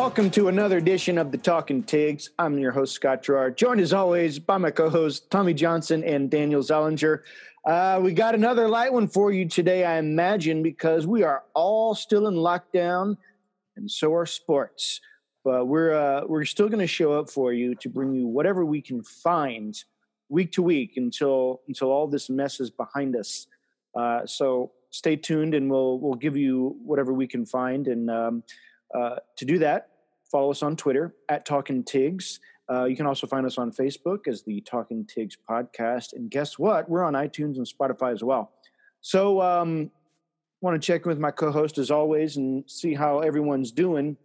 welcome to another edition of the Talking Tigs. I'm your host, Scott Gerard, joined as always by my co hosts, Tommy Johnson and Daniel Zellinger. Uh, we got another light one for you today, I imagine, because we are all still in lockdown, and so are sports. But we're uh, we're still going to show up for you to bring you whatever we can find week to week until until all this mess is behind us. Uh, so stay tuned, and we'll we'll give you whatever we can find. And um, uh, to do that, follow us on Twitter at Talking Tigs. Uh, you can also find us on Facebook as the Talking Tigs podcast. And guess what? We're on iTunes and Spotify as well. So, um, want to check in with my co-host as always and see how everyone's doing,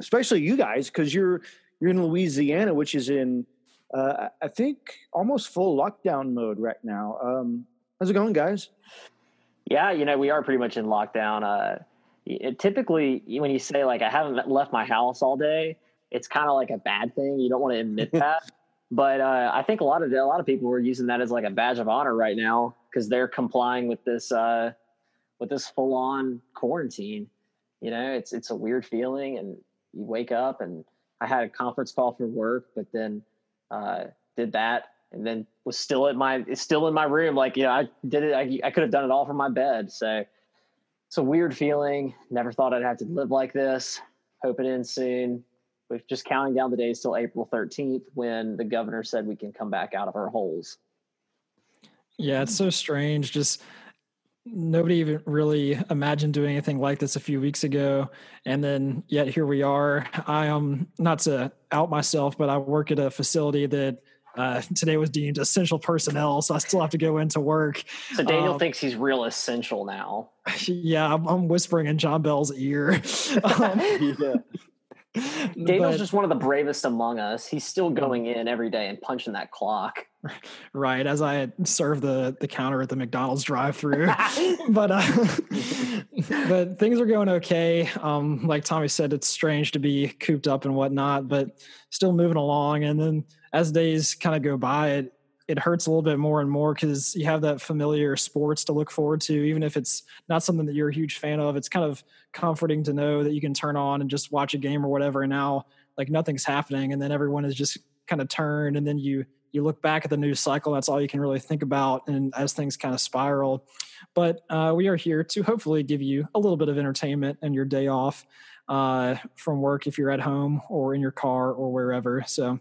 especially you guys, because you're you're in Louisiana, which is in uh, I think almost full lockdown mode right now. Um, how's it going, guys? Yeah, you know we are pretty much in lockdown. Uh, it, typically, when you say like I haven't left my house all day, it's kind of like a bad thing. You don't want to admit that. But uh, I think a lot of a lot of people are using that as like a badge of honor right now because they're complying with this uh, with this full on quarantine. You know, it's it's a weird feeling, and you wake up and I had a conference call for work, but then uh, did that and then was still at my still in my room. Like you know, I did it. I, I could have done it all from my bed. So it's a weird feeling. Never thought I'd have to live like this. Hope it ends soon. We're just counting down the days till April 13th when the governor said we can come back out of our holes. Yeah, it's so strange. Just nobody even really imagined doing anything like this a few weeks ago and then yet here we are i am um, not to out myself but i work at a facility that uh, today was deemed essential personnel so i still have to go into work so daniel um, thinks he's real essential now yeah i'm, I'm whispering in john bel's ear um, yeah. Daniel's but, just one of the bravest among us. He's still going in every day and punching that clock. Right, as I serve the the counter at the McDonald's drive-through. but uh, but things are going okay. Um, like Tommy said, it's strange to be cooped up and whatnot, but still moving along. And then as days kind of go by, it it hurts a little bit more and more because you have that familiar sports to look forward to, even if it's not something that you're a huge fan of. It's kind of comforting to know that you can turn on and just watch a game or whatever. And now, like nothing's happening, and then everyone is just kind of turned, and then you you look back at the news cycle. That's all you can really think about, and as things kind of spiral. But uh, we are here to hopefully give you a little bit of entertainment and your day off uh, from work if you're at home or in your car or wherever. So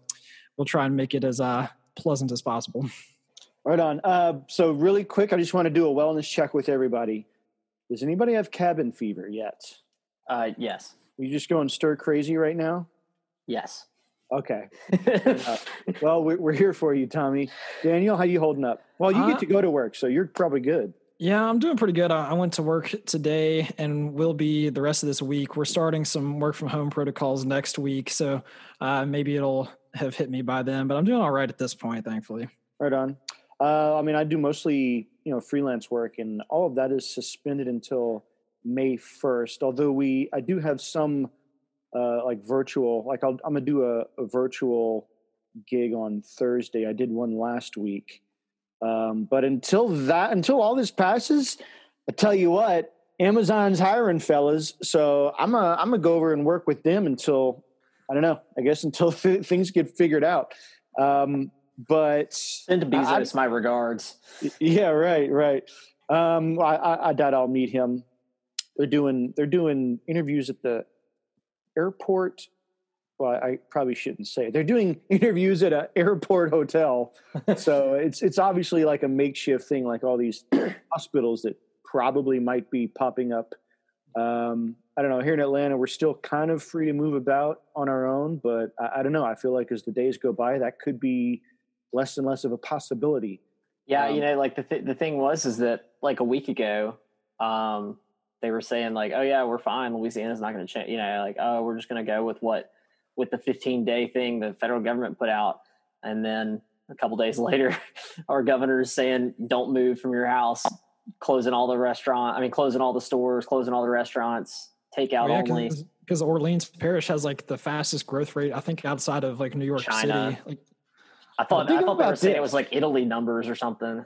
we'll try and make it as uh, pleasant as possible. Right on. Uh, so, really quick, I just want to do a wellness check with everybody. Does anybody have cabin fever yet? Uh, yes. Are you just going stir crazy right now? Yes. Okay. uh, well, we're, we're here for you, Tommy. Daniel, how you holding up? Well, you get uh, to go to work, so you're probably good. Yeah, I'm doing pretty good. I went to work today and will be the rest of this week. We're starting some work from home protocols next week, so uh, maybe it'll have hit me by then. But I'm doing all right at this point, thankfully. Right on. Uh, I mean, I do mostly you know freelance work, and all of that is suspended until May 1st. Although we, I do have some uh, like virtual. Like i am gonna do a, a virtual gig on Thursday. I did one last week um, but until that, until all this passes, I tell you what, Amazon's hiring fellas. So I'm a, I'm gonna go over and work with them until I don't know. I guess until th- things get figured out. Um, but send to Bezos my regards. Yeah, right, right. Um, I, I, I doubt I'll meet him. They're doing they're doing interviews at the airport well, I probably shouldn't say. They're doing interviews at an airport hotel, so it's it's obviously like a makeshift thing, like all these hospitals that probably might be popping up. Um, I don't know. Here in Atlanta, we're still kind of free to move about on our own, but I, I don't know. I feel like as the days go by, that could be less and less of a possibility. Yeah, um, you know, like the th- the thing was is that like a week ago, um, they were saying like, oh yeah, we're fine. Louisiana's not going to change. You know, like oh, we're just going to go with what with the 15 day thing the federal government put out. And then a couple days later, our governor is saying, don't move from your house, closing all the restaurant. I mean, closing all the stores, closing all the restaurants, takeout oh, yeah, only. Because Orleans Parish has like the fastest growth rate, I think, outside of like New York China. City. Like, I thought, I thought they were saying it was like Italy numbers or something.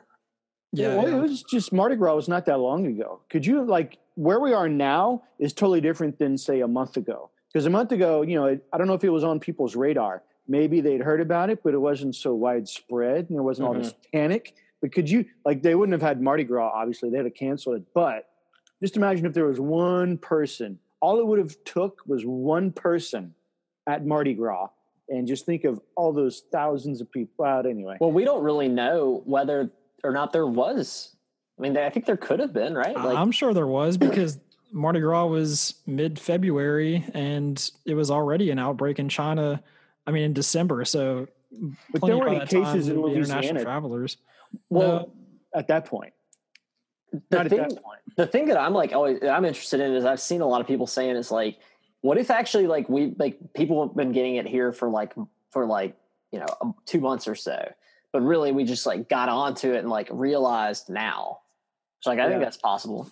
Yeah, well, yeah, it was just Mardi Gras was not that long ago. Could you like where we are now is totally different than say a month ago because a month ago, you know, it, I don't know if it was on people's radar. Maybe they'd heard about it, but it wasn't so widespread, and there wasn't all mm-hmm. this panic. But could you like they wouldn't have had Mardi Gras? Obviously, they had to cancel it. But just imagine if there was one person. All it would have took was one person at Mardi Gras, and just think of all those thousands of people out anyway. Well, we don't really know whether or not there was. I mean, I think there could have been, right? I- I'm sure there was because Mardi Gras was mid February and it was already an outbreak in China. I mean, in December. So, But plenty there were any that time cases in would international Louisiana travelers. Well, at that point. the Not at thing, that point. the thing that I'm like always I'm interested in is I've seen a lot of people saying is like, what if actually like we like people have been getting it here for like for like you know um, two months or so, but really we just like got onto it and like realized now. So like I think that's possible.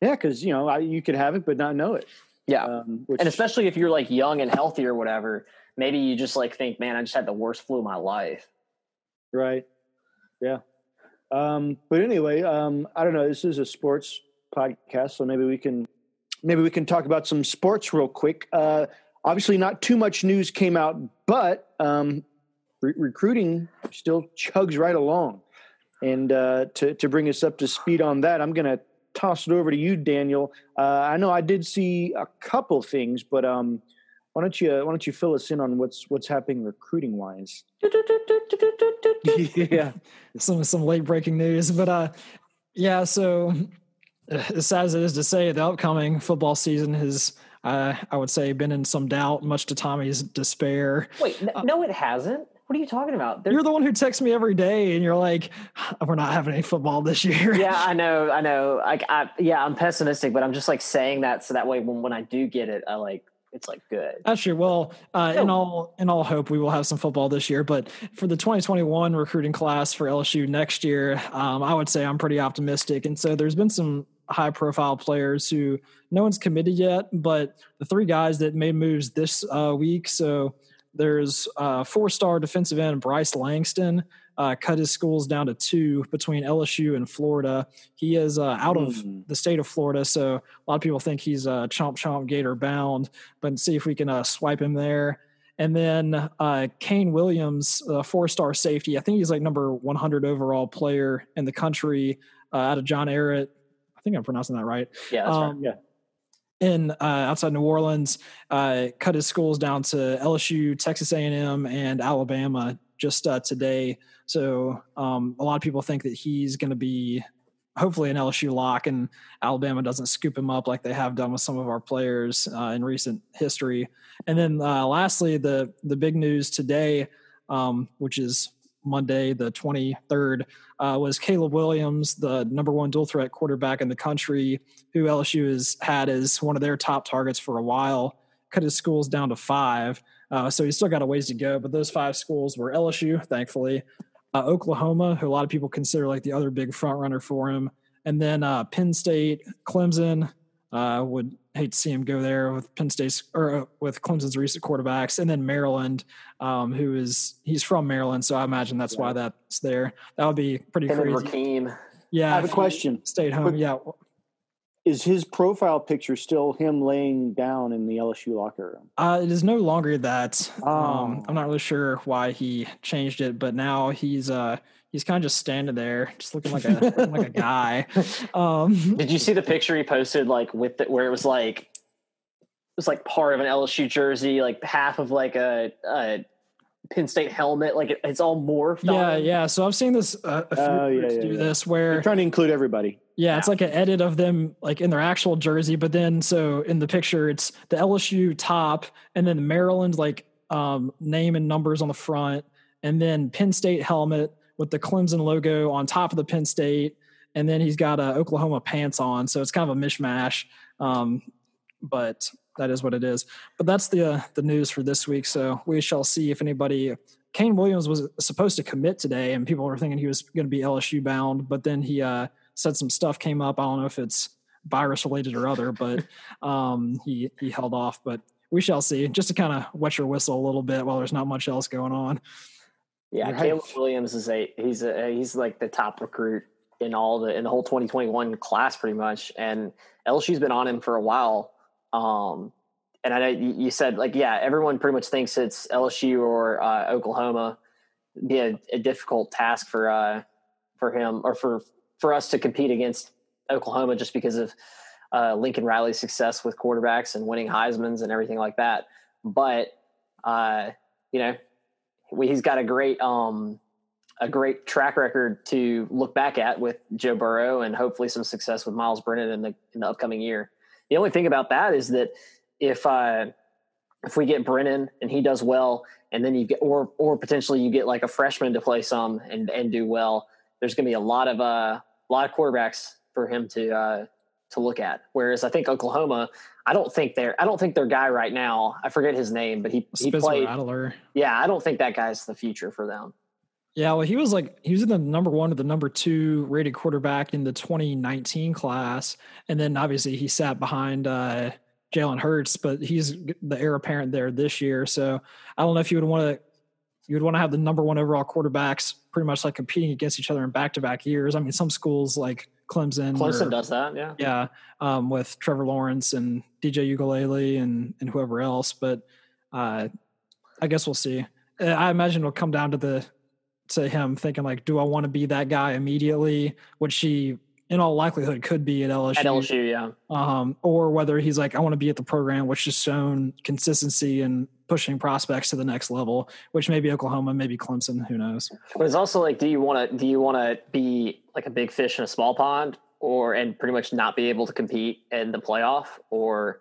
Yeah, because you know I, you could have it but not know it. Yeah, Um, which, and especially if you're like young and healthy or whatever, maybe you just like think, man, I just had the worst flu of my life. right, yeah. Um, but anyway, um, I don't know. This is a sports podcast, so maybe we can maybe we can talk about some sports real quick. Uh, obviously, not too much news came out, but um, re- recruiting still chugs right along. And uh, to to bring us up to speed on that, I'm going to toss it over to you, Daniel. Uh, I know I did see a couple things, but um, why don't you why don't you fill us in on what's what's happening recruiting wise? yeah, some some late breaking news, but uh, yeah. So as sad as it is to say, the upcoming football season has, uh, I would say, been in some doubt, much to Tommy's despair. Wait, n- no, it hasn't. What are you talking about? There- You're the one who texts me every day, and you're like, "We're not having any football this year." yeah, I know, I know. Like, I yeah, I'm pessimistic, but I'm just like saying that so that way when when I do get it, I like it's like good. That's true. Well, uh, in all in all hope, we will have some football this year. But for the 2021 recruiting class for LSU next year, um, I would say I'm pretty optimistic. And so there's been some high profile players who no one's committed yet, but the three guys that made moves this uh, week. So there's uh, four star defensive end Bryce Langston. Uh, cut his schools down to two between LSU and Florida. He is uh, out of Hmm. the state of Florida, so a lot of people think he's uh, chomp chomp gator bound. But see if we can uh, swipe him there. And then uh, Kane Williams, four star safety. I think he's like number 100 overall player in the country uh, out of John Ehret. I think I'm pronouncing that right. Yeah, that's right. Um, Yeah. In uh, outside New Orleans, uh, cut his schools down to LSU, Texas A&M, and Alabama just uh, today. So um, a lot of people think that he's going to be hopefully an LSU lock, and Alabama doesn't scoop him up like they have done with some of our players uh, in recent history. And then uh, lastly, the the big news today, um, which is Monday the 23rd, uh, was Caleb Williams, the number one dual threat quarterback in the country, who LSU has had as one of their top targets for a while. Cut his schools down to five, uh, so he's still got a ways to go. But those five schools were LSU, thankfully, uh, Oklahoma, who a lot of people consider like the other big front runner for him, and then uh, Penn State, Clemson. Uh, would hate to see him go there with Penn State's or uh, with Clemson's recent quarterbacks, and then Maryland, um, who is he's from Maryland, so I imagine that's why that's there. That would be pretty Him and crazy. Raheem. Yeah, I have a if he question. Stayed home. But- yeah, Is his profile picture still him laying down in the LSU locker room? Uh, it is no longer that. Um, Oh. I'm not really sure why he changed it, but now he's uh he's kind of just standing there, just looking like a looking like a guy. Um, Did you see the picture he posted like with it where it was like it was like part of an LSU jersey, like half of like a, a Penn State helmet, like it, it's all morphed. yeah, him. yeah. So I've seen this uh, a few Oh, yeah, yeah, do yeah. this They're where trying to include everybody. yeah, it's like an edit of them like in their actual jersey, but then so in the picture it's the LSU top and then the Maryland like um, name and numbers on the front, and then Penn State helmet with the Clemson logo on top of the Penn State, and then he's got uh, Oklahoma pants on, so it's kind of a mishmash. Um, but that is what it is. But that's the uh, the news for this week. So we shall see if anybody. Kane Williams was supposed to commit today, and people were thinking he was going to be LSU bound, but then he uh, said some stuff came up. I don't know if it's virus related or other, but um, he he held off. But we shall see. Just to kind of wet your whistle a little bit while there's not much else going on. Yeah, Right. Caleb Williams is a he's a he's like the top recruit in all the in the whole 2021 class pretty much, and LSU's been on him for a while. Um, and I know you said like, yeah, everyone pretty much thinks it's LSU or uh, Oklahoma. Be a, a, difficult task for uh, for him or for for us to compete against Oklahoma just because of uh, Lincoln Riley's success with quarterbacks and winning Heisman's and everything like that. But uh, you know, we, he's got a great um, a great track record to look back at with Joe Burrow and hopefully some success with Myles Brennan in the in the upcoming year. The only thing about that is that if uh, if we get Brennan and he does well, and then you get or or potentially you get like a freshman to play some and and do well, there's going to be a lot of uh, a lot of quarterbacks for him to uh, to look at. Whereas I think Oklahoma, I don't think they're I don't think their guy right now. I forget his name, but he he played. Rattler. Yeah, I don't think that guy's the future for them. Yeah, well, he was like he was in the number one or the number two rated quarterback in the 2019 class, and then obviously he sat behind uh, Jalen Hurts, but he's the heir apparent there this year. So I don't know if you would want to you would want to have the number one overall quarterbacks pretty much like competing against each other in back to back years. I mean, some schools like Clemson, Clemson or, does that, yeah, yeah, um, with Trevor Lawrence and DJ Uiagalelei and and whoever else. But uh, I guess we'll see. I imagine it'll come down to the to him thinking like, do I want to be that guy immediately? Which she in all likelihood could be at LSU. At LSU, yeah. Um, or whether he's like, I want to be at the program, which has shown consistency and pushing prospects to the next level, which maybe Oklahoma, maybe Clemson, who knows. But it's also like, do you want to do you want to be like a big fish in a small pond, or and pretty much not be able to compete in the playoff, or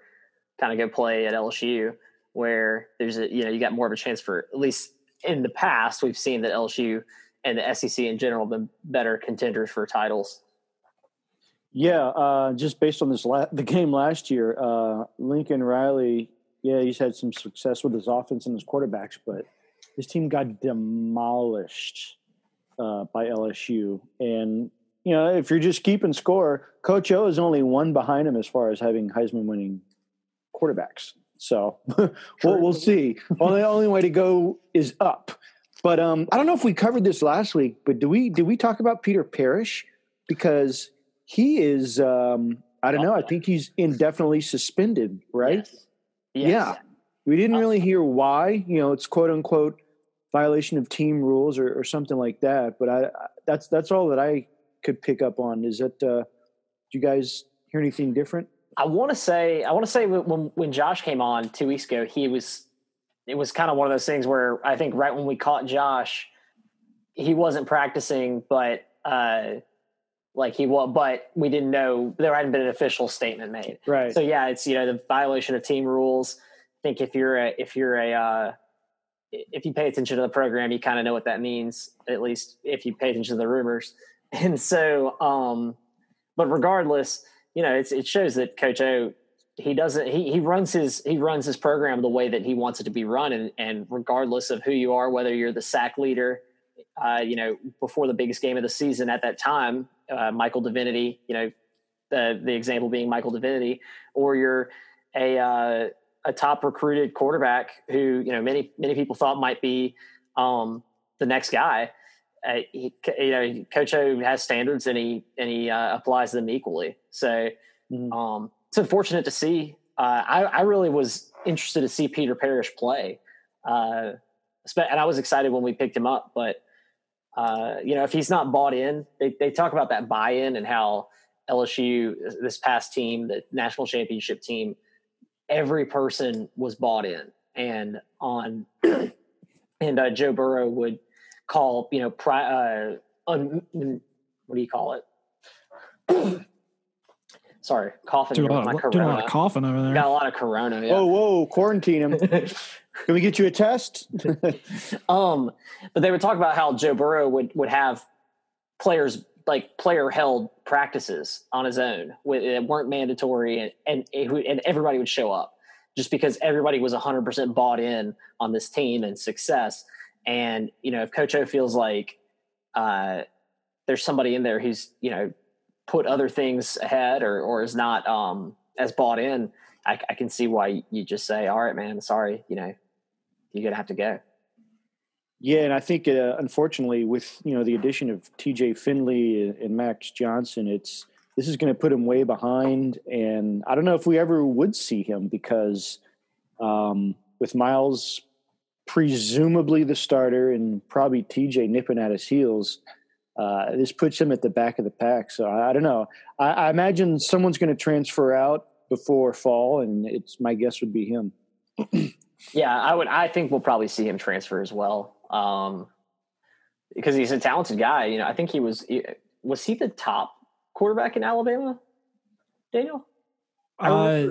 kind of go play at LSU where there's a you know you got more of a chance for at least in the past, we've seen that LSU and the SEC in general have been better contenders for titles. Yeah, uh, just based on this la- the game last year, uh, Lincoln Riley, yeah, he's had some success with his offense and his quarterbacks, but his team got demolished uh, by LSU. And you know, if you're just keeping score, Coach O is only one behind him as far as having Heisman winning quarterbacks. So we'll, we'll see. only only way to go is up. But um, I don't know if we covered this last week, but do we did we talk about Peter Parrish because he is um, I don't know. I think he's indefinitely suspended, right? Yes. Yes. Yeah, we didn't really hear why. You know, it's quote unquote violation of team rules or, or something like that. But I, that's that's all that I could pick up on. Is that uh, do you guys hear anything different? I want to say I want to say when when Josh came on two weeks ago, he was it was kind of one of those things where I think right when we caught Josh, he wasn't practicing, but uh, like he was, but we didn't know there hadn't been an official statement made. Right. So yeah, it's you know the violation of team rules. I think if you're a if you're a uh, if you pay attention to the program, you kind of know what that means. At least if you pay attention to the rumors. And so, um, but regardless, you know, it's, it shows that Coach O he doesn't he, he runs his he runs his program the way that he wants it to be run. And, and regardless of who you are whether you're the sack leader uh, you know before the biggest game of the season at that time uh, michael divinity you know the the example being michael divinity or you're a uh, a top recruited quarterback who you know many many people thought might be um, the next guy uh, he, you know, Coach O has standards and he and he uh, applies them equally. So mm-hmm. um, it's unfortunate to see. Uh, I, I, really was interested to see Peter Parrish play, uh, and I was excited when we picked him up. But uh, you know, if he's not bought in, they, they talk about that buy-in and how LSU, this past team, the national championship team, every person was bought in, and on and uh, Joe Burrow would call you know pri- uh, un, what do you call it? Sorry, coughing. Doing a, lot, of, doing a lot of coughing over there. Got a lot of corona. Yeah. Oh, whoa! Quarantine him. Can we get you a test? um, but they would talk about how Joe Burrow would would have players like player held practices on his own that weren't mandatory, and and, and everybody would show up just because everybody was 100% bought in on this team and success. And you know, if Coach O feels like uh, there's somebody in there who's you know put other things ahead or or is not um, as bought in, I, I can see why you just say, "All right, man, sorry, you know, you're gonna have to go." Yeah, and I think uh, unfortunately, with you know the addition of T.J. Finley and Max Johnson, it's this is going to put him way behind, and I don't know if we ever would see him because um, with Myles presumably the starter and probably TJ nipping at his heels. Uh, this puts him at the back of the pack. So I, I don't know. I, I imagine someone's going to transfer out before fall, and it's my guess would be him. yeah, I would. I think we'll probably see him transfer as well, um, because he's a talented guy. You know, I think he was. Was he the top quarterback in Alabama? Daniel. Uh,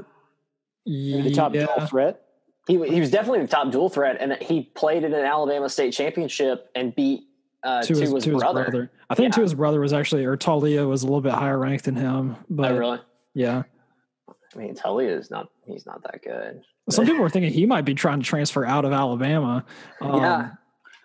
the top yeah. dual threat. He he was definitely the top dual threat, and he played in an Alabama state championship and beat uh, to, his, to his brother. brother. I think yeah. to his brother was actually, or Taulia was a little bit higher ranked than him. But oh, really? Yeah. I mean, Taulia is not. He's not that good. Some people were thinking he might be trying to transfer out of Alabama. Um, yeah.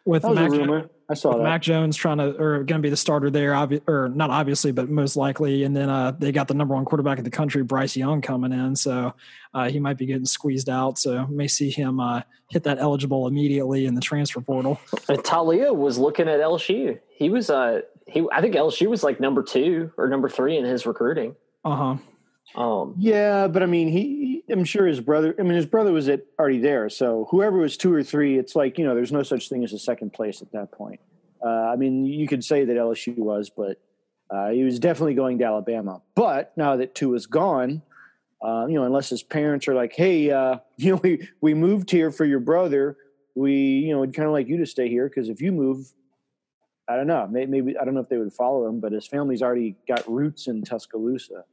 With that was Mac, a rumor. I saw that. Mac Jones trying to or going to be the starter there, obvi- or not obviously, but most likely. And then uh, they got the number one quarterback in the country, Bryce Young, coming in, so uh, he might be getting squeezed out. So may see him uh, hit that eligible immediately in the transfer portal. And Taulia was looking at LSU. He was uh he I think LSU was like number two or number three in his recruiting. Uh huh. Um, yeah, but I mean, he, I'm sure his brother. I mean, his brother was at, already there, so whoever was two or three, it's like you know, there's no such thing as a second place at that point. Uh, I mean, you could say that LSU was, but uh, he was definitely going to Alabama. But now that two is gone, uh, you know, unless his parents are like, "Hey, uh, you know, we we moved here for your brother. We, you know, would kind of like you to stay here because if you move, I don't know, maybe, maybe I don't know if they would follow him, but his family's already got roots in Tuscaloosa."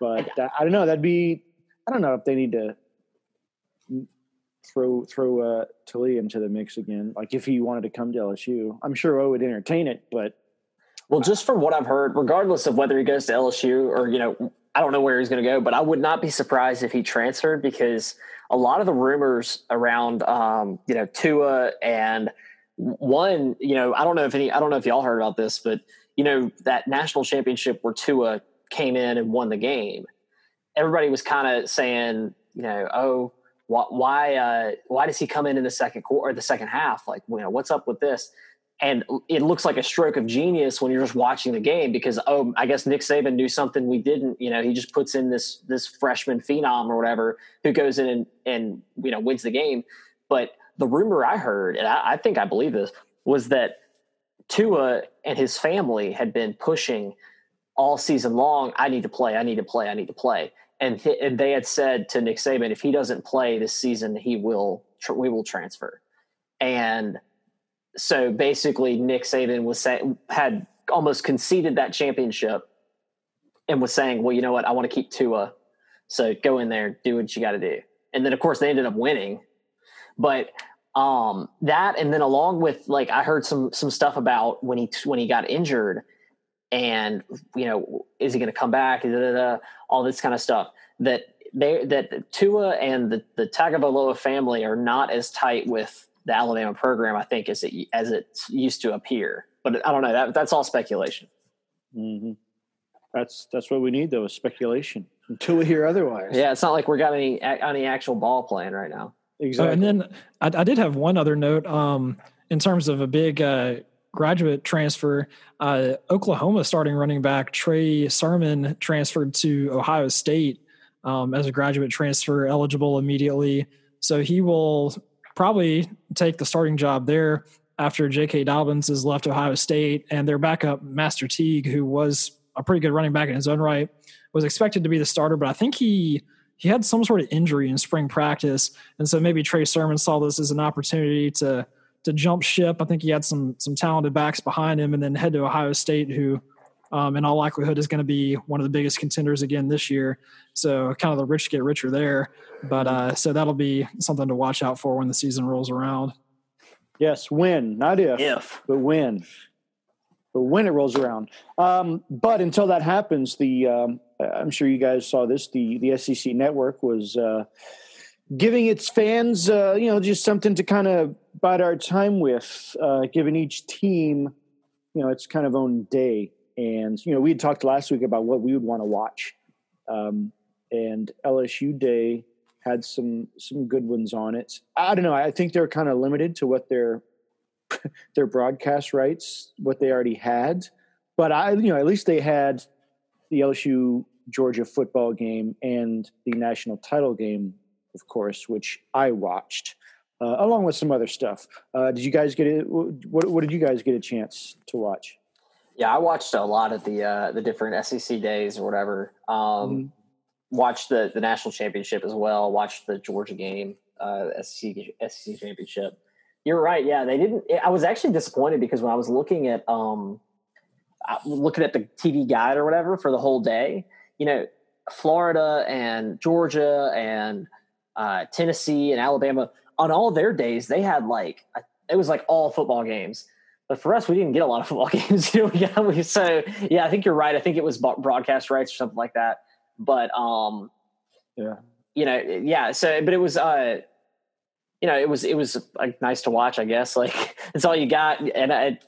But that, I don't know. That'd be I don't know if they need to throw throw uh, Taulia into the mix again. Like if he wanted to come to LSU, I'm sure O would entertain it. But well, just from what I've heard, regardless of whether he goes to LSU or you know, I don't know where he's going to go, but I would not be surprised if he transferred because a lot of the rumors around um, you know Tua and one, you know, I don't know if any, I don't know if y'all heard about this, but you know that national championship where Tua came in and won the game, everybody was kind of saying, you know, oh, why why, uh, why does he come in in the second quarter or the second half? Like, you know, what's up with this? And it looks like a stroke of genius when you're just watching the game because oh, I guess Nick Saban knew something we didn't. You know, he just puts in this this freshman phenom or whatever who goes in and and you know wins the game. But the rumor I heard, and I, I think I believe this, was that Tua and his family had been pushing all season long, I need to play, I need to play, I need to play. And, and they had said to Nick Saban, if he doesn't play this season, he will, tr- we will transfer. And so basically Nick Saban was saying, had almost conceded that championship and was saying, well, you know what? I want to keep Tua. So go in there, do what you got to do. And then of course they ended up winning, but um, that, and then along with like, I heard some, some stuff about when he, when he got injured, and you know is he going to come back? Da, da, da, all this kind of stuff that they that Tua and the the Tagovailoa family are not as tight with the Alabama program I think as it as it used to appear. But I don't know that that's all speculation. Mm-hmm. that's that's what we need though is speculation. Until we hear otherwise. Yeah it's not like we got any any actual ball playing right now. Exactly. Uh, and then I, I, did have one other note um in terms of a big uh graduate transfer. Uh, Oklahoma starting running back Trey Sermon transferred to Ohio State um, as a graduate transfer, eligible immediately. So he will probably take the starting job there after J.K. Dobbins has left Ohio State, and their backup Master Teague, who was a pretty good running back in his own right, was expected to be the starter, but I think he he had some sort of injury in spring practice, and so maybe Trey Sermon saw this as an opportunity to to jump ship. I think he had some some talented backs behind him, and then head to Ohio State, who, um, in all likelihood, is going to be one of the biggest contenders again this year. So kind of the rich get richer there. But uh, so that'll be something to watch out for when the season rolls around. Yes, win, not if, if. but when. But when it rolls around. Um, but until that happens, the um, I'm sure you guys saw this. The the SEC network was. Uh, giving its fans, uh, you know, just something to kind of bide our time with, uh, each team, you know, its kind of own day. And, you know, we had talked last week about what we would want to watch. Um, and LSU Day had some some good ones on it. I don't know. I think they're kind of limited to what their their broadcast rights, what they already had. But I, you know, at least they had the LSU Georgia football game and the national title game of course, which I watched uh, along with some other stuff. Uh, did you guys get it? What, what did you guys get a chance to watch? Yeah, I watched a lot of the uh, the different SEC days or whatever. Um, mm-hmm. Watched the the national championship as well. Watched the Georgia game, uh, SEC SEC championship. You're right. Yeah, they didn't. I was actually disappointed because when I was looking at um, looking at the TV guide or whatever for the whole day, you know, Florida and Georgia and uh, Tennessee and Alabama on all their days they had like it was like all football games. But for us, we didn't get a lot of football games. you know, so yeah, I think you're right. I think it was broadcast rights or something like that. But um, yeah, you know, yeah. So, but it was uh, you know, it was it was like nice to watch. I guess like it's all you got, and I,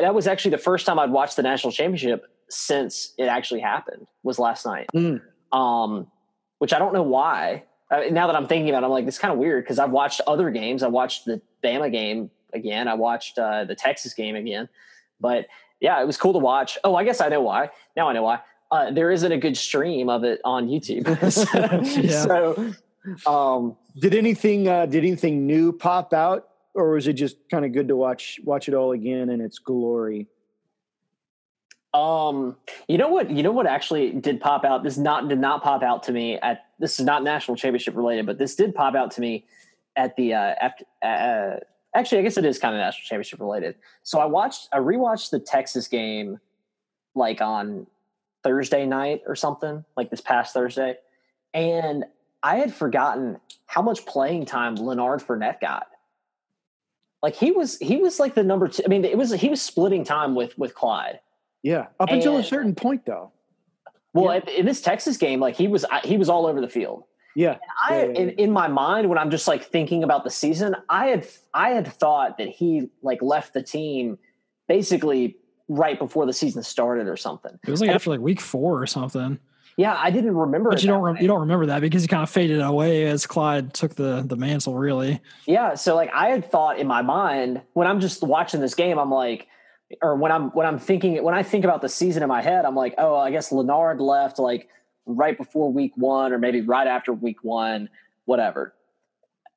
that was actually the first time I'd watched the national championship since it actually happened. Was last night. Mm. Um, which I don't know why now that I'm thinking about it, I'm like, it's kind of weird because I've watched other games. I watched the Bama game again. I watched uh, the Texas game again. But yeah, it was cool to watch. Oh, I guess I know why. Now I know why. Uh, there isn't a good stream of it on YouTube. so, so um, did anything uh, did anything new pop out, or was it just kind of good to watch watch it all again in its glory? Um, you know what? You know what actually did pop out. This not did not pop out to me at. This is not national championship related, but this did pop out to me at the uh, after. Uh, actually, I guess it is kind of national championship related. So I watched, I rewatched the Texas game, like on Thursday night or something, like this past Thursday, and I had forgotten how much playing time Lanard Fournette got. Like he was, he was like the number two. I mean, it was he was splitting time with with Clyde yeah, up and, until a certain point, though. Well, yeah. in this Texas game, like he was, he was all over the field. Yeah, I, yeah, yeah, in, in, my mind, when I'm just like thinking about the season, I had, I had thought that he like left the team basically right before the season started or something. It was like after like week four or something. Yeah, I didn't remember. But you don't re- you don't remember that because he kind of faded away as Clyde took the the mantle. Really. Yeah. So like I had thought in my mind when I'm just watching this game, I'm like, or when I'm when I'm thinking when I think about the season in my head, I'm like, oh, I guess Leonard left like right before week one or maybe right after week one, whatever.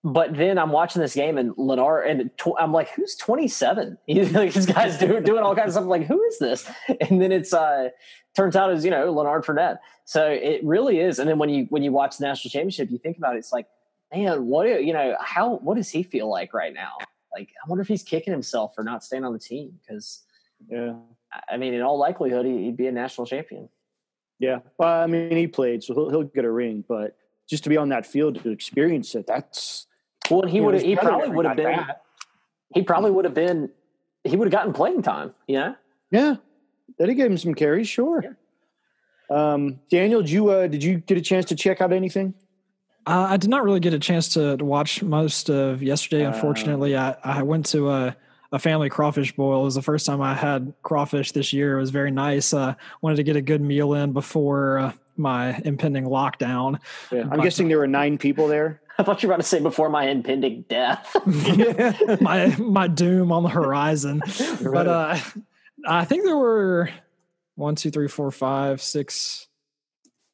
But then I'm watching this game and Leonard and tw- I'm like, who's 27? like this guy's doing doing all kinds of stuff. I'm like, who is this? And then it's uh turns out is you know Lanard Fournette. So it really is. And then when you when you watch the national championship, you think about it, it's like, man, what you know how what does he feel like right now? Like, I wonder if he's kicking himself for not staying on the team because yeah. I mean, in all likelihood, he'd be a national champion. Yeah. Well, I mean, he played, so he'll, he'll get a ring, but just to be on that field to experience it, that's. Well, and he would he probably would have been, that. he probably would have been, he would have gotten playing time, Yeah. Yeah. That he gave him some carries, sure. Yeah. Um, Daniel, did you, uh, did you get a chance to check out anything? Uh, I did not really get a chance to, to watch most of yesterday. Uh, unfortunately, I, I went to uh, a family crawfish boil. It was the first time I had crawfish this year. It was very nice. Uh, wanted to get a good meal in before uh, my impending lockdown. Yeah, I'm guessing there were nine people there. I thought you were about to say before my impending death. my my doom on the horizon. right. But uh, I think there were one, two, three, four, five, six.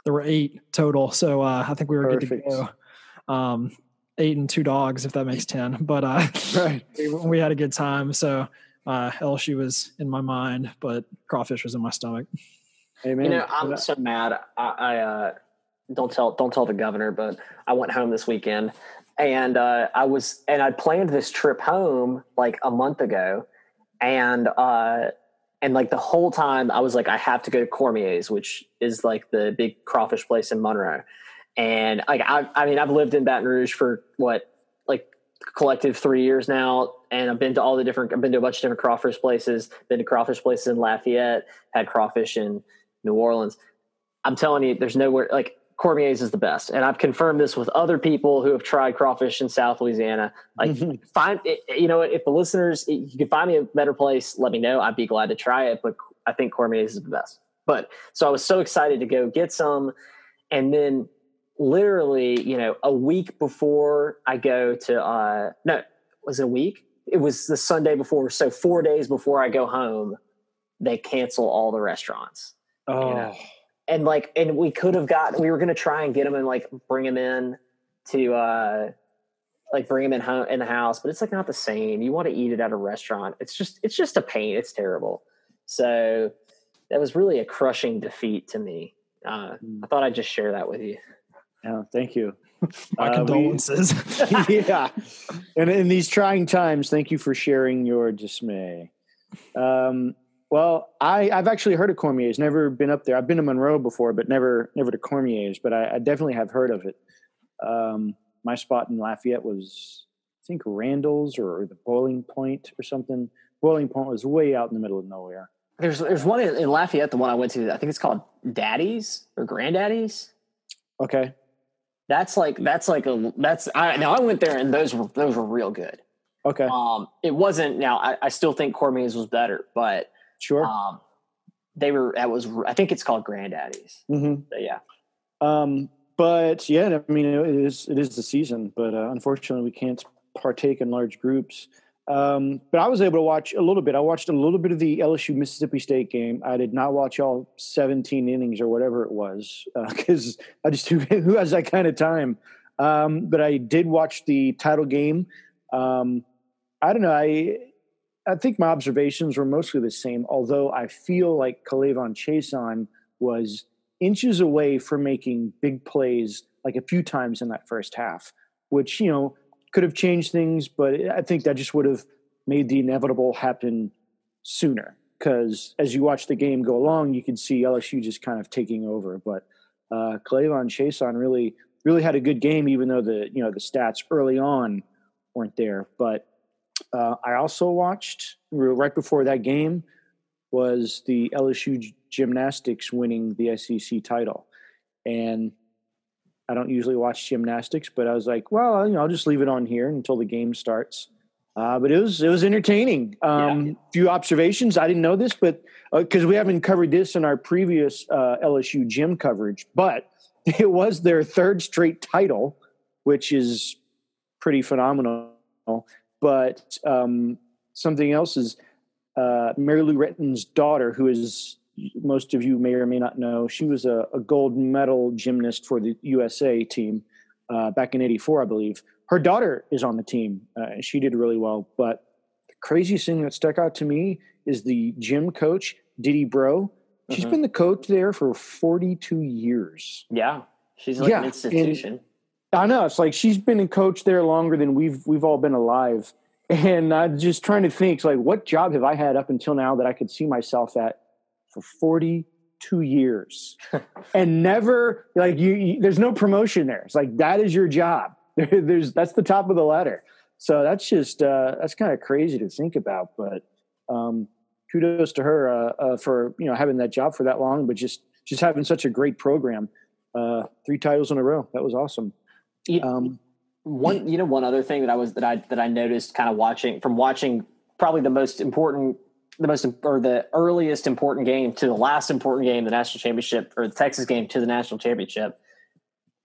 There were eight total. So uh, I think we were Perfect. good to go. Um, eight and two dogs, if that makes ten. But uh, right. we, we, had a good time. So uh, LSU was in my mind, but crawfish was in my stomach. Amen. You know, I'm so mad. I, I uh, don't tell don't tell the governor, but I went home this weekend, and uh, I was and I planned this trip home like a month ago, and uh, and like the whole time I was like, I have to go to Cormier's, which is like the big crawfish place in Monroe. And like I, I mean, I've lived in Baton Rouge for what like collective three years now, and I've been to all the different. I've been to a bunch of different crawfish places. Been to crawfish places in Lafayette. Had crawfish in New Orleans. I'm telling you, there's nowhere like Cormier's is the best, and I've confirmed this with other people who have tried crawfish in South Louisiana. Like, find you know, if the listeners, you can find me a better place, let me know. I'd be glad to try it. But I think Cormier's is the best. But so I was so excited to go get some, and then literally, you know, a week before I go to, uh, no, was it a week? It was the Sunday before. So four days before I go home, they cancel all the restaurants. Oh. You know? And like, and we could have got, we were going to try and get them and like bring them in to uh, like bring them in home in the house, but it's like not the same. You want to eat it at a restaurant. It's just it's just a pain. It's terrible. So that was really a crushing defeat to me. Uh, I thought I'd just share that with you. Yeah, thank you. My Uh, we- condolences. yeah. And in these trying times, thank you for sharing your dismay. Um, well, I, I've actually heard of Cormier's, never been up there. I've been to Monroe before, but never never to Cormier's, but I, I definitely have heard of it. Um, my spot in Lafayette was, I think, Randall's or the Boiling Point or something. Boiling Point was way out in the middle of nowhere. There's there's one in, in Lafayette, the one I went to. I think it's called Daddy's or Granddaddy's. Okay. That's like that's like a that's I now I went there and those were those were real good. Okay. Um, it wasn't now I, I still think Cormier's was better, but Sure. um, they were that was I think it's called Granddaddy's. hmm But yeah, Um, but yeah, I mean, it is it is the season, but uh, unfortunately, we can't partake in large groups. Um, but I was able to watch a little bit. I watched a little bit of the LSU Mississippi State game. I did not watch all 17 innings or whatever it was because I just who, has that kind of time. Um, but I did watch the title game. Um, I don't know. I I think my observations were mostly the same. Although I feel like K'Lavon Chaisson was inches away from making big plays like a few times in that first half, which, you know, could have changed things, but I think that just would have made the inevitable happen sooner. Because as you watch the game go along, you can see LSU just kind of taking over. But uh, K'Lavon Chaisson really, really had a good game, even though the you know the stats early on weren't there. But uh, I also watched right before that game was the LSU gymnastics winning the SEC title, and I don't usually watch gymnastics, but I was like, well, you know, I'll just leave it on here until the game starts. Uh, but it was it was entertaining. Um, Yeah. Few observations. I didn't know this, but because we haven't covered this in our previous uh, LSU gym coverage, but it was their third straight title, which is pretty phenomenal. But um, something else is uh, Mary Lou Retton's daughter, who is most of you may or may not know, she was a, a gold medal gymnast for the USA team uh, back in '84, I believe. Her daughter is on the team, uh, and she did really well. But the craziest thing that stuck out to me is the gym coach, D-D Breaux. She's Mhm. been the coach there for 42 years. yeah, she's like Yeah, an institution. I know it's like she's been a coach there longer than we've we've all been alive, and I'm just trying to think like what job have I had up until now that I could see myself at for 42 years, and never like you, you. There's no promotion there. It's like that is your job. there's that's the top of the ladder. So that's just uh, that's kind of crazy to think about, but um, kudos to her uh, uh, for you know having that job for that long, but just just having such a great program. Uh, three titles in a row. That was awesome. You- Um, one you know one other thing that i was that i that i noticed kind of watching from watching probably the most important the most or the earliest important game to the last important game the national championship or the texas game to the national championship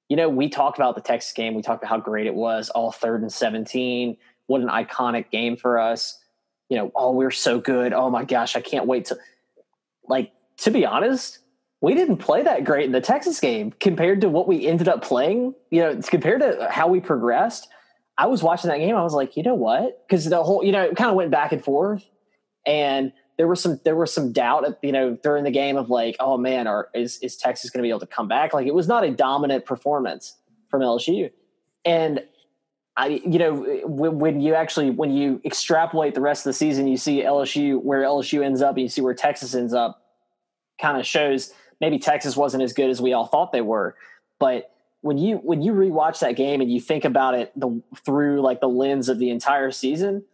you know we talked about the texas game we talked about how great it was all third and 17 what an iconic game for us you know oh we're so good oh my gosh i can't wait to like to be honest we didn't play that great in the Texas game compared to what we ended up playing. You know, compared to how we progressed. I was watching that game. I was like, you know what? Because the whole, you know, it kind of went back and forth, and there was some there was some doubt, you know, during the game of like, oh man, are is is Texas going to be able to come back? Like, it was not a dominant performance from LSU, and I, you know, when, when you actually when you extrapolate the rest of the season, you see LSU where LSU ends up, and you see where Texas ends up. Kind of shows maybe Texas wasn't as good as we all thought they were, but when you when you rewatch that game and you think about it the, through like the lens of the entire season,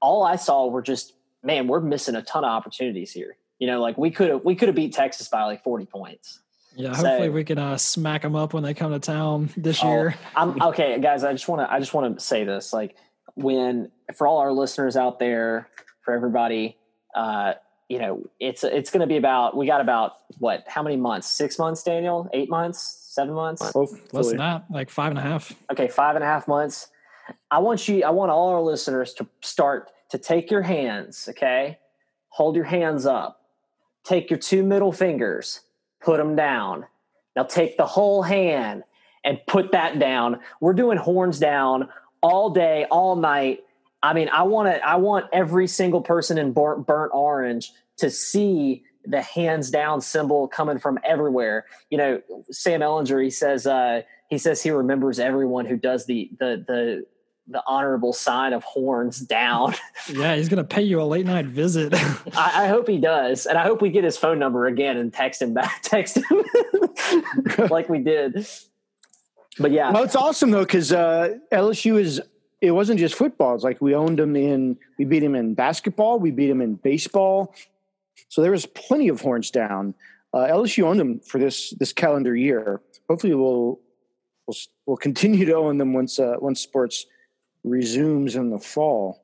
all I saw were just man, we're missing a ton of opportunities here. You know, like we could have we could have beat Texas by like forty points. Yeah, So- hopefully we can uh, smack them up when they come to town this Oh, year. I'm okay, guys. I just want to I just want to say this, like when for all our listeners out there, for everybody, uh, you know, it's it's going to be about we got about what? How many months? Six months, Daniel? Eight months? Seven months? Less than that, like five and a half. okay, five and a half months. I want you, I want all our listeners to start to take your hands, okay? Hold your hands up. Take your two middle fingers, put them down. Now take the whole hand and put that down. We're doing horns down all day, all night. I mean, I want to. I want every single person in burnt, burnt orange to see the hands down symbol coming from everywhere. You know, Sam Ehlinger. he says uh, he says he remembers everyone who does the the the the honorable sign of horns down. Yeah, he's gonna pay you a late night visit. I, I, hope he does, and I hope we get his phone number again and text him back, text him like we did. But yeah, well, it's awesome though because uh, LSU is. It wasn't just football. It's like we owned them in. We beat him in basketball. We beat him in baseball. So there was plenty of horns down. Uh, LSU owned them for this this calendar year. Hopefully, we'll we'll, we'll continue to own them once uh, once sports resumes in the fall.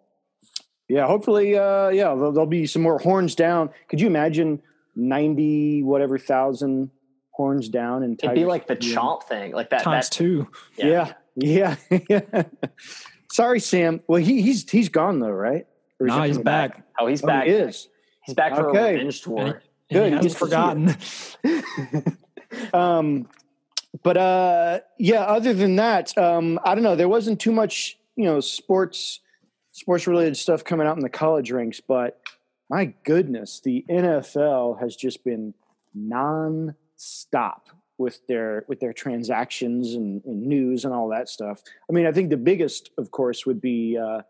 Yeah, hopefully, uh, yeah, there'll, there'll, be some more horns down. Could you imagine ninety whatever thousand horns down? And it'd be like the chomp thing, like that. Times that, two. Yeah, yeah, yeah. Sorry, Sam. Well, he, he's he's gone though, right? No, nah, he's back? back? Oh, he's back. Oh, he is. He's back for okay. a revenge tour. He, Good. He's forgotten. um, but uh, yeah. Other than that, um, I don't know. There wasn't too much, you know, sports sports related stuff coming out in the college ranks, but my goodness, the NFL has just been non-stop with their with their transactions and, and, news and all that stuff. I mean, I think the biggest, of course, would be uh,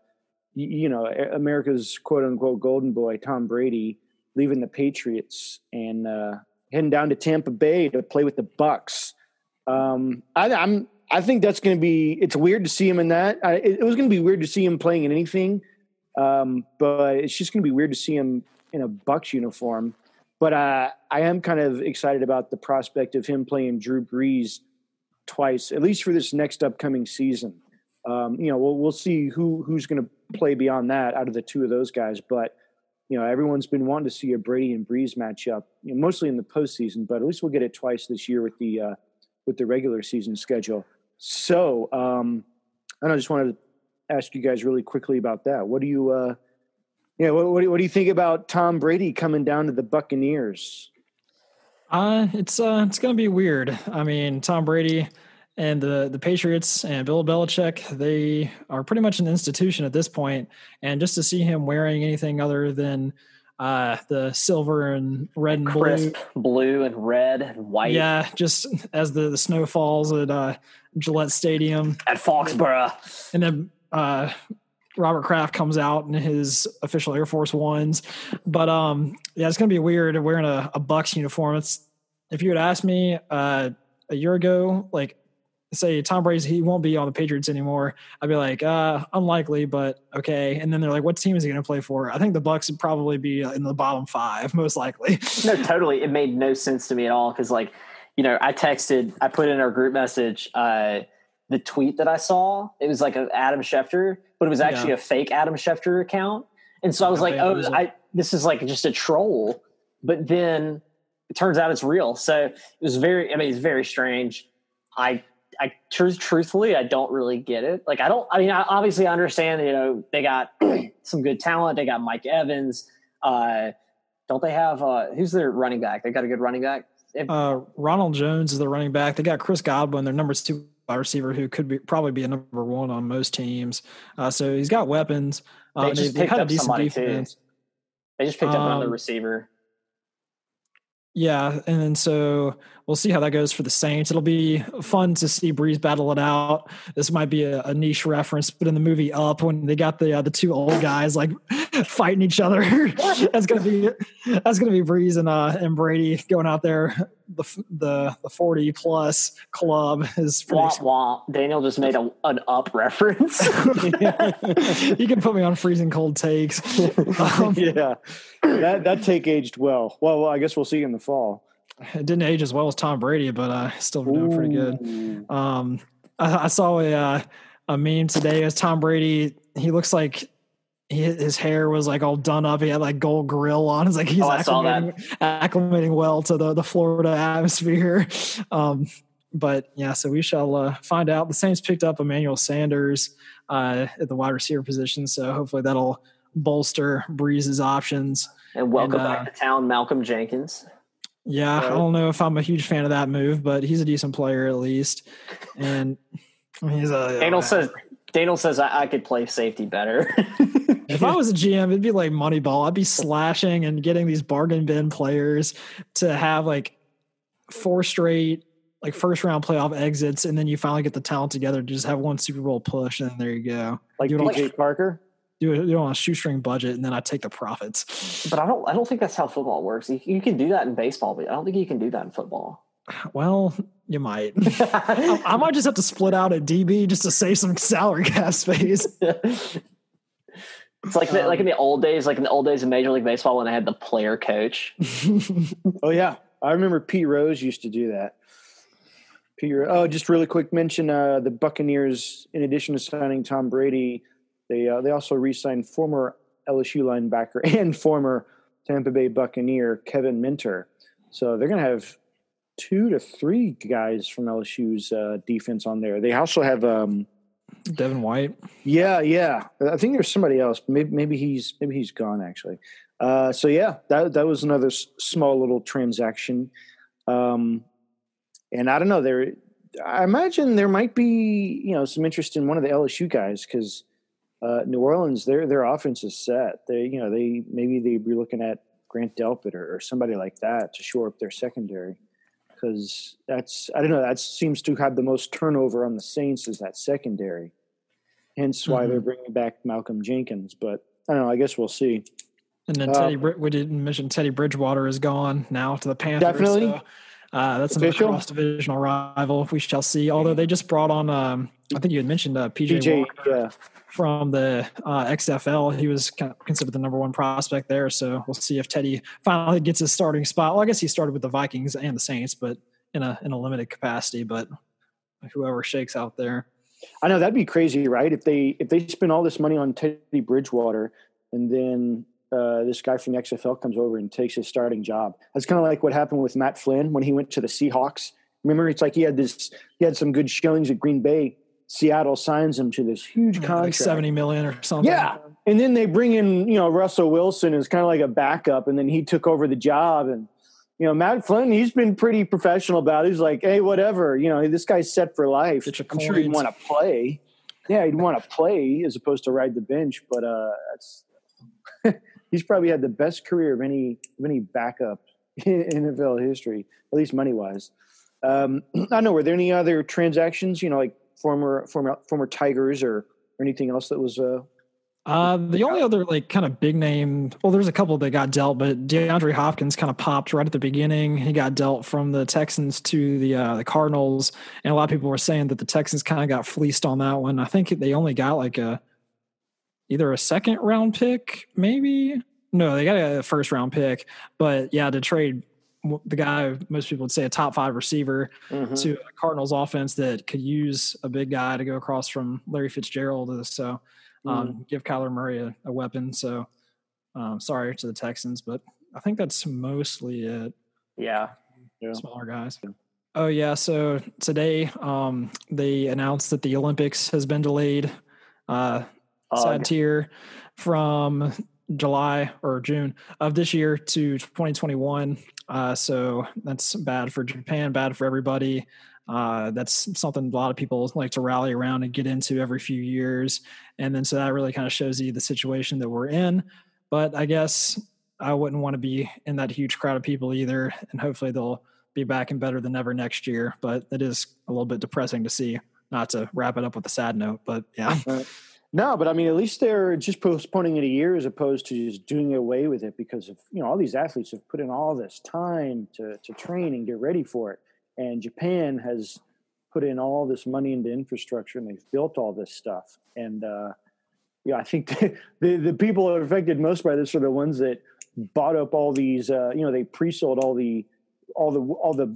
you know, America's quote unquote golden boy, Tom Brady, leaving the Patriots and uh, heading down to Tampa Bay to play with the Bucs. Um, I, am I think that's going to be. It's weird to see him in that. I, it, it, was going to be weird to see him playing in anything, um, but it's just going to be weird to see him in a Bucs uniform. But uh, I am kind of excited about the prospect of him playing Drew Brees twice, at least for this next upcoming season. Um, you know, we'll we'll see who who's going to play beyond that out of the two of those guys. But you know, everyone's been wanting to see a Brady and Brees matchup, you know, mostly in the postseason. But at least we'll get it twice this year with the uh, with the regular season schedule. So um, and I just wanted to ask you guys really quickly about that. What do you, uh, yeah, what, what, what do you think about Tom Brady coming down to the Buccaneers? Uh, it's uh, it's gonna be weird. I mean, Tom Brady and the the Patriots and Bill Belichick, they are pretty much an institution at this point. And just to see him wearing anything other than uh, the silver and red and Crisp blue, blue and red and white, yeah, just as the, the snow falls at uh, Gillette Stadium at Foxborough, and then uh, Robert Kraft comes out in his official Air Force Ones. But um, yeah, it's gonna be weird wearing a, a Bucs uniform. It's if you had asked me uh, a year ago, like say Tom Brady he won't be on the Patriots anymore, I'd be like, uh, unlikely, but okay. And then they're like, what team is he going to play for? I think the Bucs would probably be in the bottom five, most likely. no, totally. It made no sense to me at all because, like, you know, I texted, I put in our group message uh, the tweet that I saw. It was like an Adam Schefter, but it was actually yeah. a fake Adam Schefter account. And so I was like, oh, I, this is like just a troll. But then it turns out it's real. So it was very, I mean, it's very strange. I I truth, truthfully, I don't really get it. Like, I don't. I mean, I, obviously, I understand. You know, they got some good talent. They got Mike Evans. Uh, don't they have uh, who's their running back? They got a good running back. If, uh, Ronald Jones is the running back. They got Chris Godwin, their number two wide receiver, who could be probably be a number one on most teams. Uh, so he's got weapons. Uh, they just they, picked up somebody defense. Too. They just picked up um, another receiver. Yeah, and then so we'll see how that goes for the Saints. It'll be fun to see Brees battle it out. This might be a, a niche reference, but in the movie Up, when they got the uh, the two old guys like fighting each other, that's gonna be that's gonna be Brees and uh, and Brady going out there. The the the forty plus club is wah, wah. Daniel just made a, an Up reference. you can put me on freezing cold takes. Um, yeah, that that take aged well. well. Well, I guess we'll see in the fall. It didn't age as well as Tom Brady, but uh, still doing pretty good. Um, I, I, saw a uh, a meme today as Tom Brady. He looks like he, his hair was like all done up. He had like gold grill on. It's like he's oh, acclimating, acclimating well to the the Florida atmosphere. Um, but yeah, so we shall uh, find out. The Saints picked up Emmanuel Sanders uh, at the wide receiver position, so hopefully that'll bolster Brees's options. And welcome and, uh, back to town, Malcolm Jenkins. Yeah, Right. I don't know if I'm a huge fan of that move, but he's a decent player at least, and he's a. Daniel says Daniel says I, I could play safety better. If I was a GM, it'd be like Moneyball. I'd be slashing and getting these bargain bin players to have like four straight like first round playoff exits, and then you finally get the talent together to just have one Super Bowl push, and there you go. Like Do it on- Parker. Do it, do it on a shoestring budget, and then I take the profits. but I don't I don't think that's how football works. You, you can do that in baseball, but I don't think you can do that in football. Well, you might. I, I might just have to split out at DB just to save some salary cap space. It's like the, like in the old days, like in the old days of Major League Baseball when they had the player coach. Oh yeah, I remember Pete Rose used to do that. Pete, oh, just really quick mention: uh, the Buccaneers, in addition to signing Tom Brady, they uh, they also re-signed former LSU linebacker and former Tampa Bay Buccaneer Kevin Minter. So they're going to have two to three guys from LSU's uh, defense on there. They also have, um, Devin White. yeah, yeah. I think there's somebody else. Maybe, maybe he's maybe he's gone actually. Uh, so yeah, that that was another s- small little transaction. Um, and I don't know. There, I imagine there might be you know some interest in one of the LSU guys because uh, New Orleans their their offense is set. They you know they maybe they'd be looking at Grant Delpit or, or somebody like that to shore up their secondary because that's I don't know that seems to have the most turnover on the Saints is that secondary. Hence why Mhm. they're bringing back Malcolm Jenkins. But I don't know. I guess we'll see. And then Uh, Teddy, we didn't mention Teddy Bridgewater is gone now to the Panthers. Definitely. so, uh, that's Official? another cross divisional rival. We shall see. Although they just brought on, um, I think you had mentioned uh, PJ, PJ, yeah, from the uh, XFL. He was kind of considered the number one prospect there. So we'll see if Teddy finally gets his starting spot. Well, I guess he started with the Vikings and the Saints, but in a in a limited capacity. But whoever shakes out there. I know that'd be crazy, right? If they if they spend all this money on Teddy Bridgewater and then uh, this guy from the XFL comes over and takes his starting job, that's kind of like what happened with Matt Flynn when he went to the Seahawks. Remember, it's like he had this he had some good showings at Green Bay. Seattle signs him to this huge Like contract. seventy million or something. Yeah. And then they bring in, you know, Russell Wilson as kind of like a backup, and then he took over the job. And, you know, Matt Flynn, he's been pretty professional about it. He's like, hey, whatever, you know, this guy's set for life. I'm sure he'd want to play. Yeah, he'd want to play as opposed to ride the bench. But uh that's he's probably had the best career of any of any backup in NFL history, at least money wise. Um, I don't know. Were there any other transactions? You know, like former former former Tigers or, or anything else that was uh, Uh, the only other like kind of big name, well, there's a couple that got dealt, but DeAndre Hopkins kind of popped right at the beginning. He got dealt from the Texans to the uh, the Cardinals, and a lot of people were saying that the Texans kind of got fleeced on that one. I think they only got like a either a second round pick, maybe. No, they got a first round pick, but yeah, to trade the guy most people would say a top five receiver Mm-hmm. to a Cardinals offense that could use a big guy to go across from Larry Fitzgerald. So um, give Kyler Murray a, a weapon. So um, sorry to the Texans, but I think that's mostly it. Yeah. Yeah. Smaller guys. Oh yeah. So today um, they announced that the Olympics has been delayed. Uh, sad tier from July or June of this year to 2021. Uh, so that's bad for Japan, bad for everybody. Uh, that's something a lot of people like to rally around and get into every few years. And then so that really kind of shows you the situation that we're in. But I guess I wouldn't want to be in that huge crowd of people either. And hopefully they'll be back and better than ever next year. But it is a little bit depressing to see, not to wrap it up with a sad note. But yeah. No, but I mean, at least they're just postponing it a year as opposed to just doing away with it because of you know all these athletes have put in all this time to to train and get ready for it, and Japan has put in all this money into infrastructure and they've built all this stuff, and uh, yeah, I think the, the people that are affected most by this are the ones that bought up all these, uh, you know, they pre-sold all the all the all the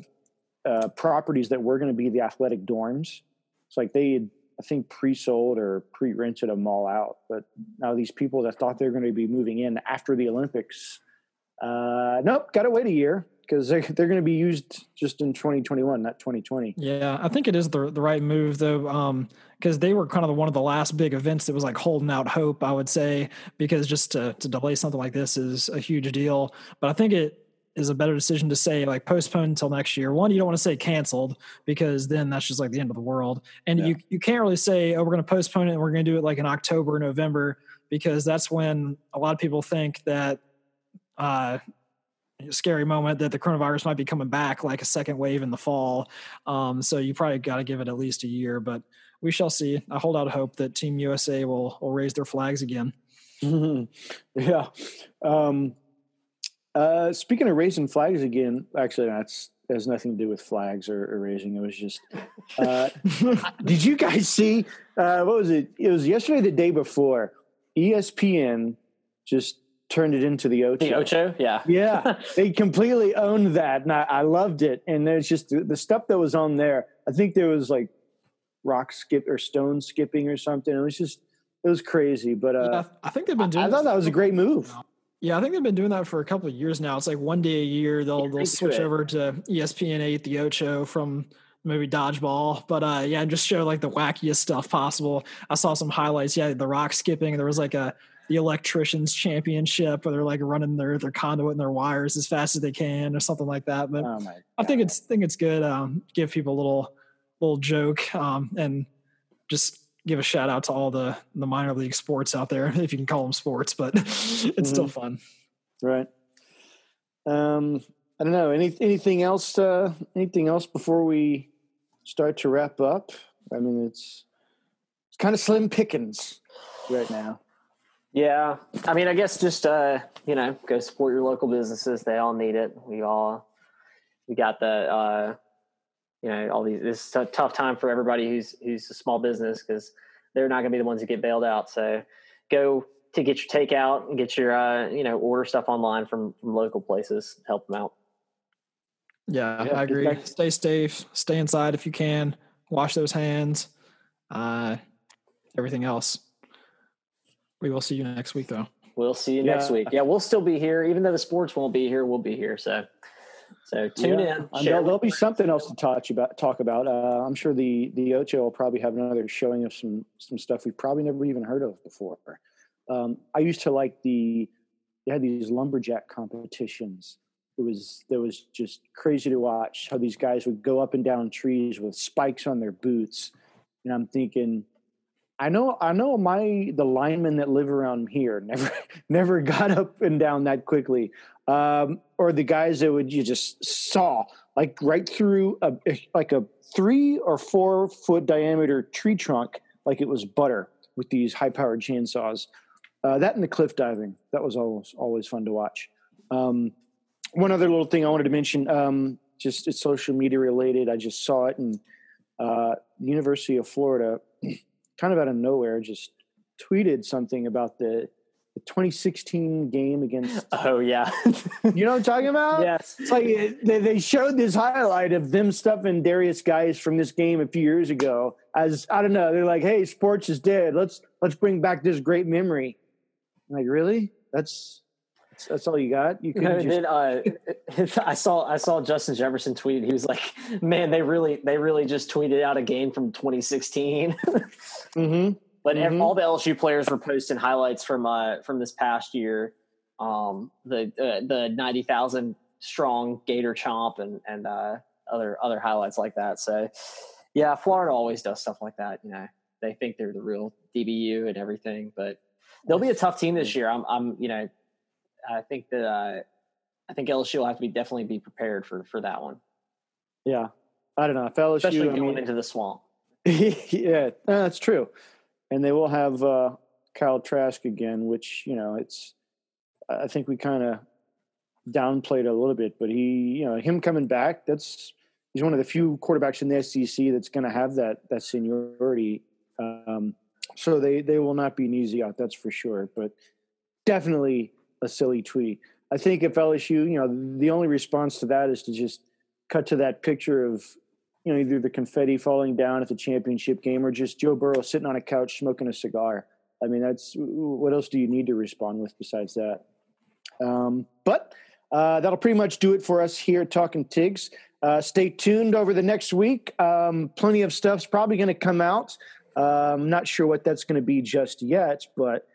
uh, properties that were going to be the athletic dorms. It's like they had I think pre-sold or pre-rented them all out. But now these people that thought they're going to be moving in after the Olympics, uh, nope, got to wait a year because they're, they're going to be used just in 2021, not 2020. Yeah, I think it is the the right move though, um, because they were kind of the, one of the last big events that was like holding out hope. I would say because just to to delay something like this is a huge deal. But I think it is a better decision to say like postpone until next year. One, you don't want to say canceled because then that's just like the end of the world. And yeah. you you can't really say oh we're going to postpone it and we're going to do it like in October, November because that's when a lot of people think that uh scary moment that the coronavirus might be coming back like a second wave in the fall. Um, so you probably got to give it at least a year, but we shall see. I hold out hope that Team USA will will raise their flags again. yeah. Um, uh, speaking of raising flags again, actually, that's has nothing to do with flags or, or raising. It was just. Uh, did you guys see? Uh, what was it? It was yesterday, the day before. ESPN just turned it into the Ocho. The Ocho, yeah, yeah. they completely owned that, and I, I loved it. And there's just the, the, stuff that was on there. I think there was like rock skip or stone skipping or something. It was just it was crazy. But uh, yeah, I think they've been doing. I, I thought that was a great move. Yeah, I think they've been doing that for a couple of years now. It's like one day a year they'll they'll switch over to ESPN eight, the Ocho from maybe dodgeball. But uh yeah, just show like the wackiest stuff possible. I saw some highlights. Yeah, the rock skipping. There was like a the electricians championship where they're like running their their conduit and their wires as fast as they can or something like that. But oh I think it's think it's good. Um, give people a little little joke um, and just give a shout out to all the the minor league sports out there, if you can call them sports, but it's mm-hmm. still fun. Right. Um, I don't know. Any anything else? Uh, anything else before we start to wrap up? I mean, it's it's kind of slim pickings right now. Yeah, I mean, I guess just uh, you know, go support your local businesses. They all need it. We all we got the uh, you know all these this is a tough time for everybody who's who's a small business because they're not going to be the ones who get bailed out. So go to get your takeout and get your uh, you know order stuff online from from local places help them out. Yeah, yeah i agree. stay safe stay inside if you can wash those hands uh everything else. We will see you next week though. We'll see you yeah. next week. Yeah we'll still be here. Even though the sports won't be here we'll be here so so tune yeah. in. There'll, there'll, be something else to talk about. Talk about. Uh, I'm sure the the Ocho will probably have another showing of some some stuff we've probably never even heard of before. Um, I used to like the they had these lumberjack competitions. It was that was just crazy to watch how these guys would go up and down trees with spikes on their boots, and I'm thinking. I know, I know. My the linemen that live around here never, never got up and down that quickly um, or the guys that would you just saw like right through a like a three or four foot diameter tree trunk like it was butter with these high powered chainsaws. Uh, that and the cliff diving that was always always fun to watch. Um, one other little thing I wanted to mention, um, just it's social media related. I just saw it in uh, University of Florida, kind of out of nowhere, just tweeted something about the the 2016 game against. Oh yeah, you know what I'm talking about? Yes. It's like they, they showed this highlight of them stuffing Derrius Guice from this game a few years ago. As I don't know, they're like, "Hey, sports is dead. Let's let's bring back this great memory." I'm like, really? That's that's all you got? You could just... then, uh, I saw I saw Justin Jefferson tweet. He was like, "Man, they really they really just tweeted out a game from 2016." mm-hmm. But mm-hmm. all the LSU players were posting highlights from uh, from this past year. Um, the uh, the ninety thousand strong Gator chomp and and uh, other other highlights like that. So yeah, Florida always does stuff like that. You know, they think they're the real DBU and everything, but they'll be a tough team this year. I'm I'm you know, I think that uh, I think LSU will have to be definitely be prepared for for that one. Yeah, I don't know. If LSU especially going I mean, into the swamp. yeah, that's true and they will have uh, Kyle Trask again, which you know it's. I think we kind of downplayed a little bit, but he, you know, him coming back. That's he's one of the few quarterbacks in the SEC that's going to have that that seniority. Um, so they they will not be an easy out, that's for sure. But definitely a silly tweet. I think if LSU, you know, the only response to that is to just cut to that picture of you know, either the confetti falling down at the championship game or just Joe Burrow sitting on a couch smoking a cigar. I mean, that's what else do you need to respond with besides that? Um, but uh, that'll pretty much do it for us here Talking Tigs. Uh, stay tuned over the next week. Um, plenty of stuff's probably going to come out. I'm not sure what that's going to be just yet, but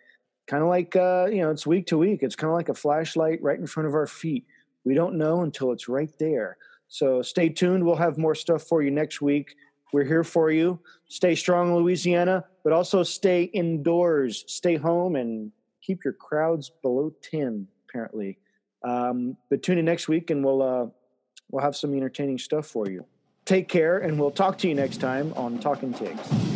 kind of like uh, you know, it's week to week. It's kind of like a flashlight right in front of our feet. We don't know until it's right there. So stay tuned. We'll have more stuff for you next week. We're here for you. Stay strong, Louisiana, but also stay indoors, stay home, and keep your crowds below 10, apparently. Um, but tune in next week and we'll, uh, we'll have some entertaining stuff for you. Take care, and we'll talk to you next time on Talking Tigs.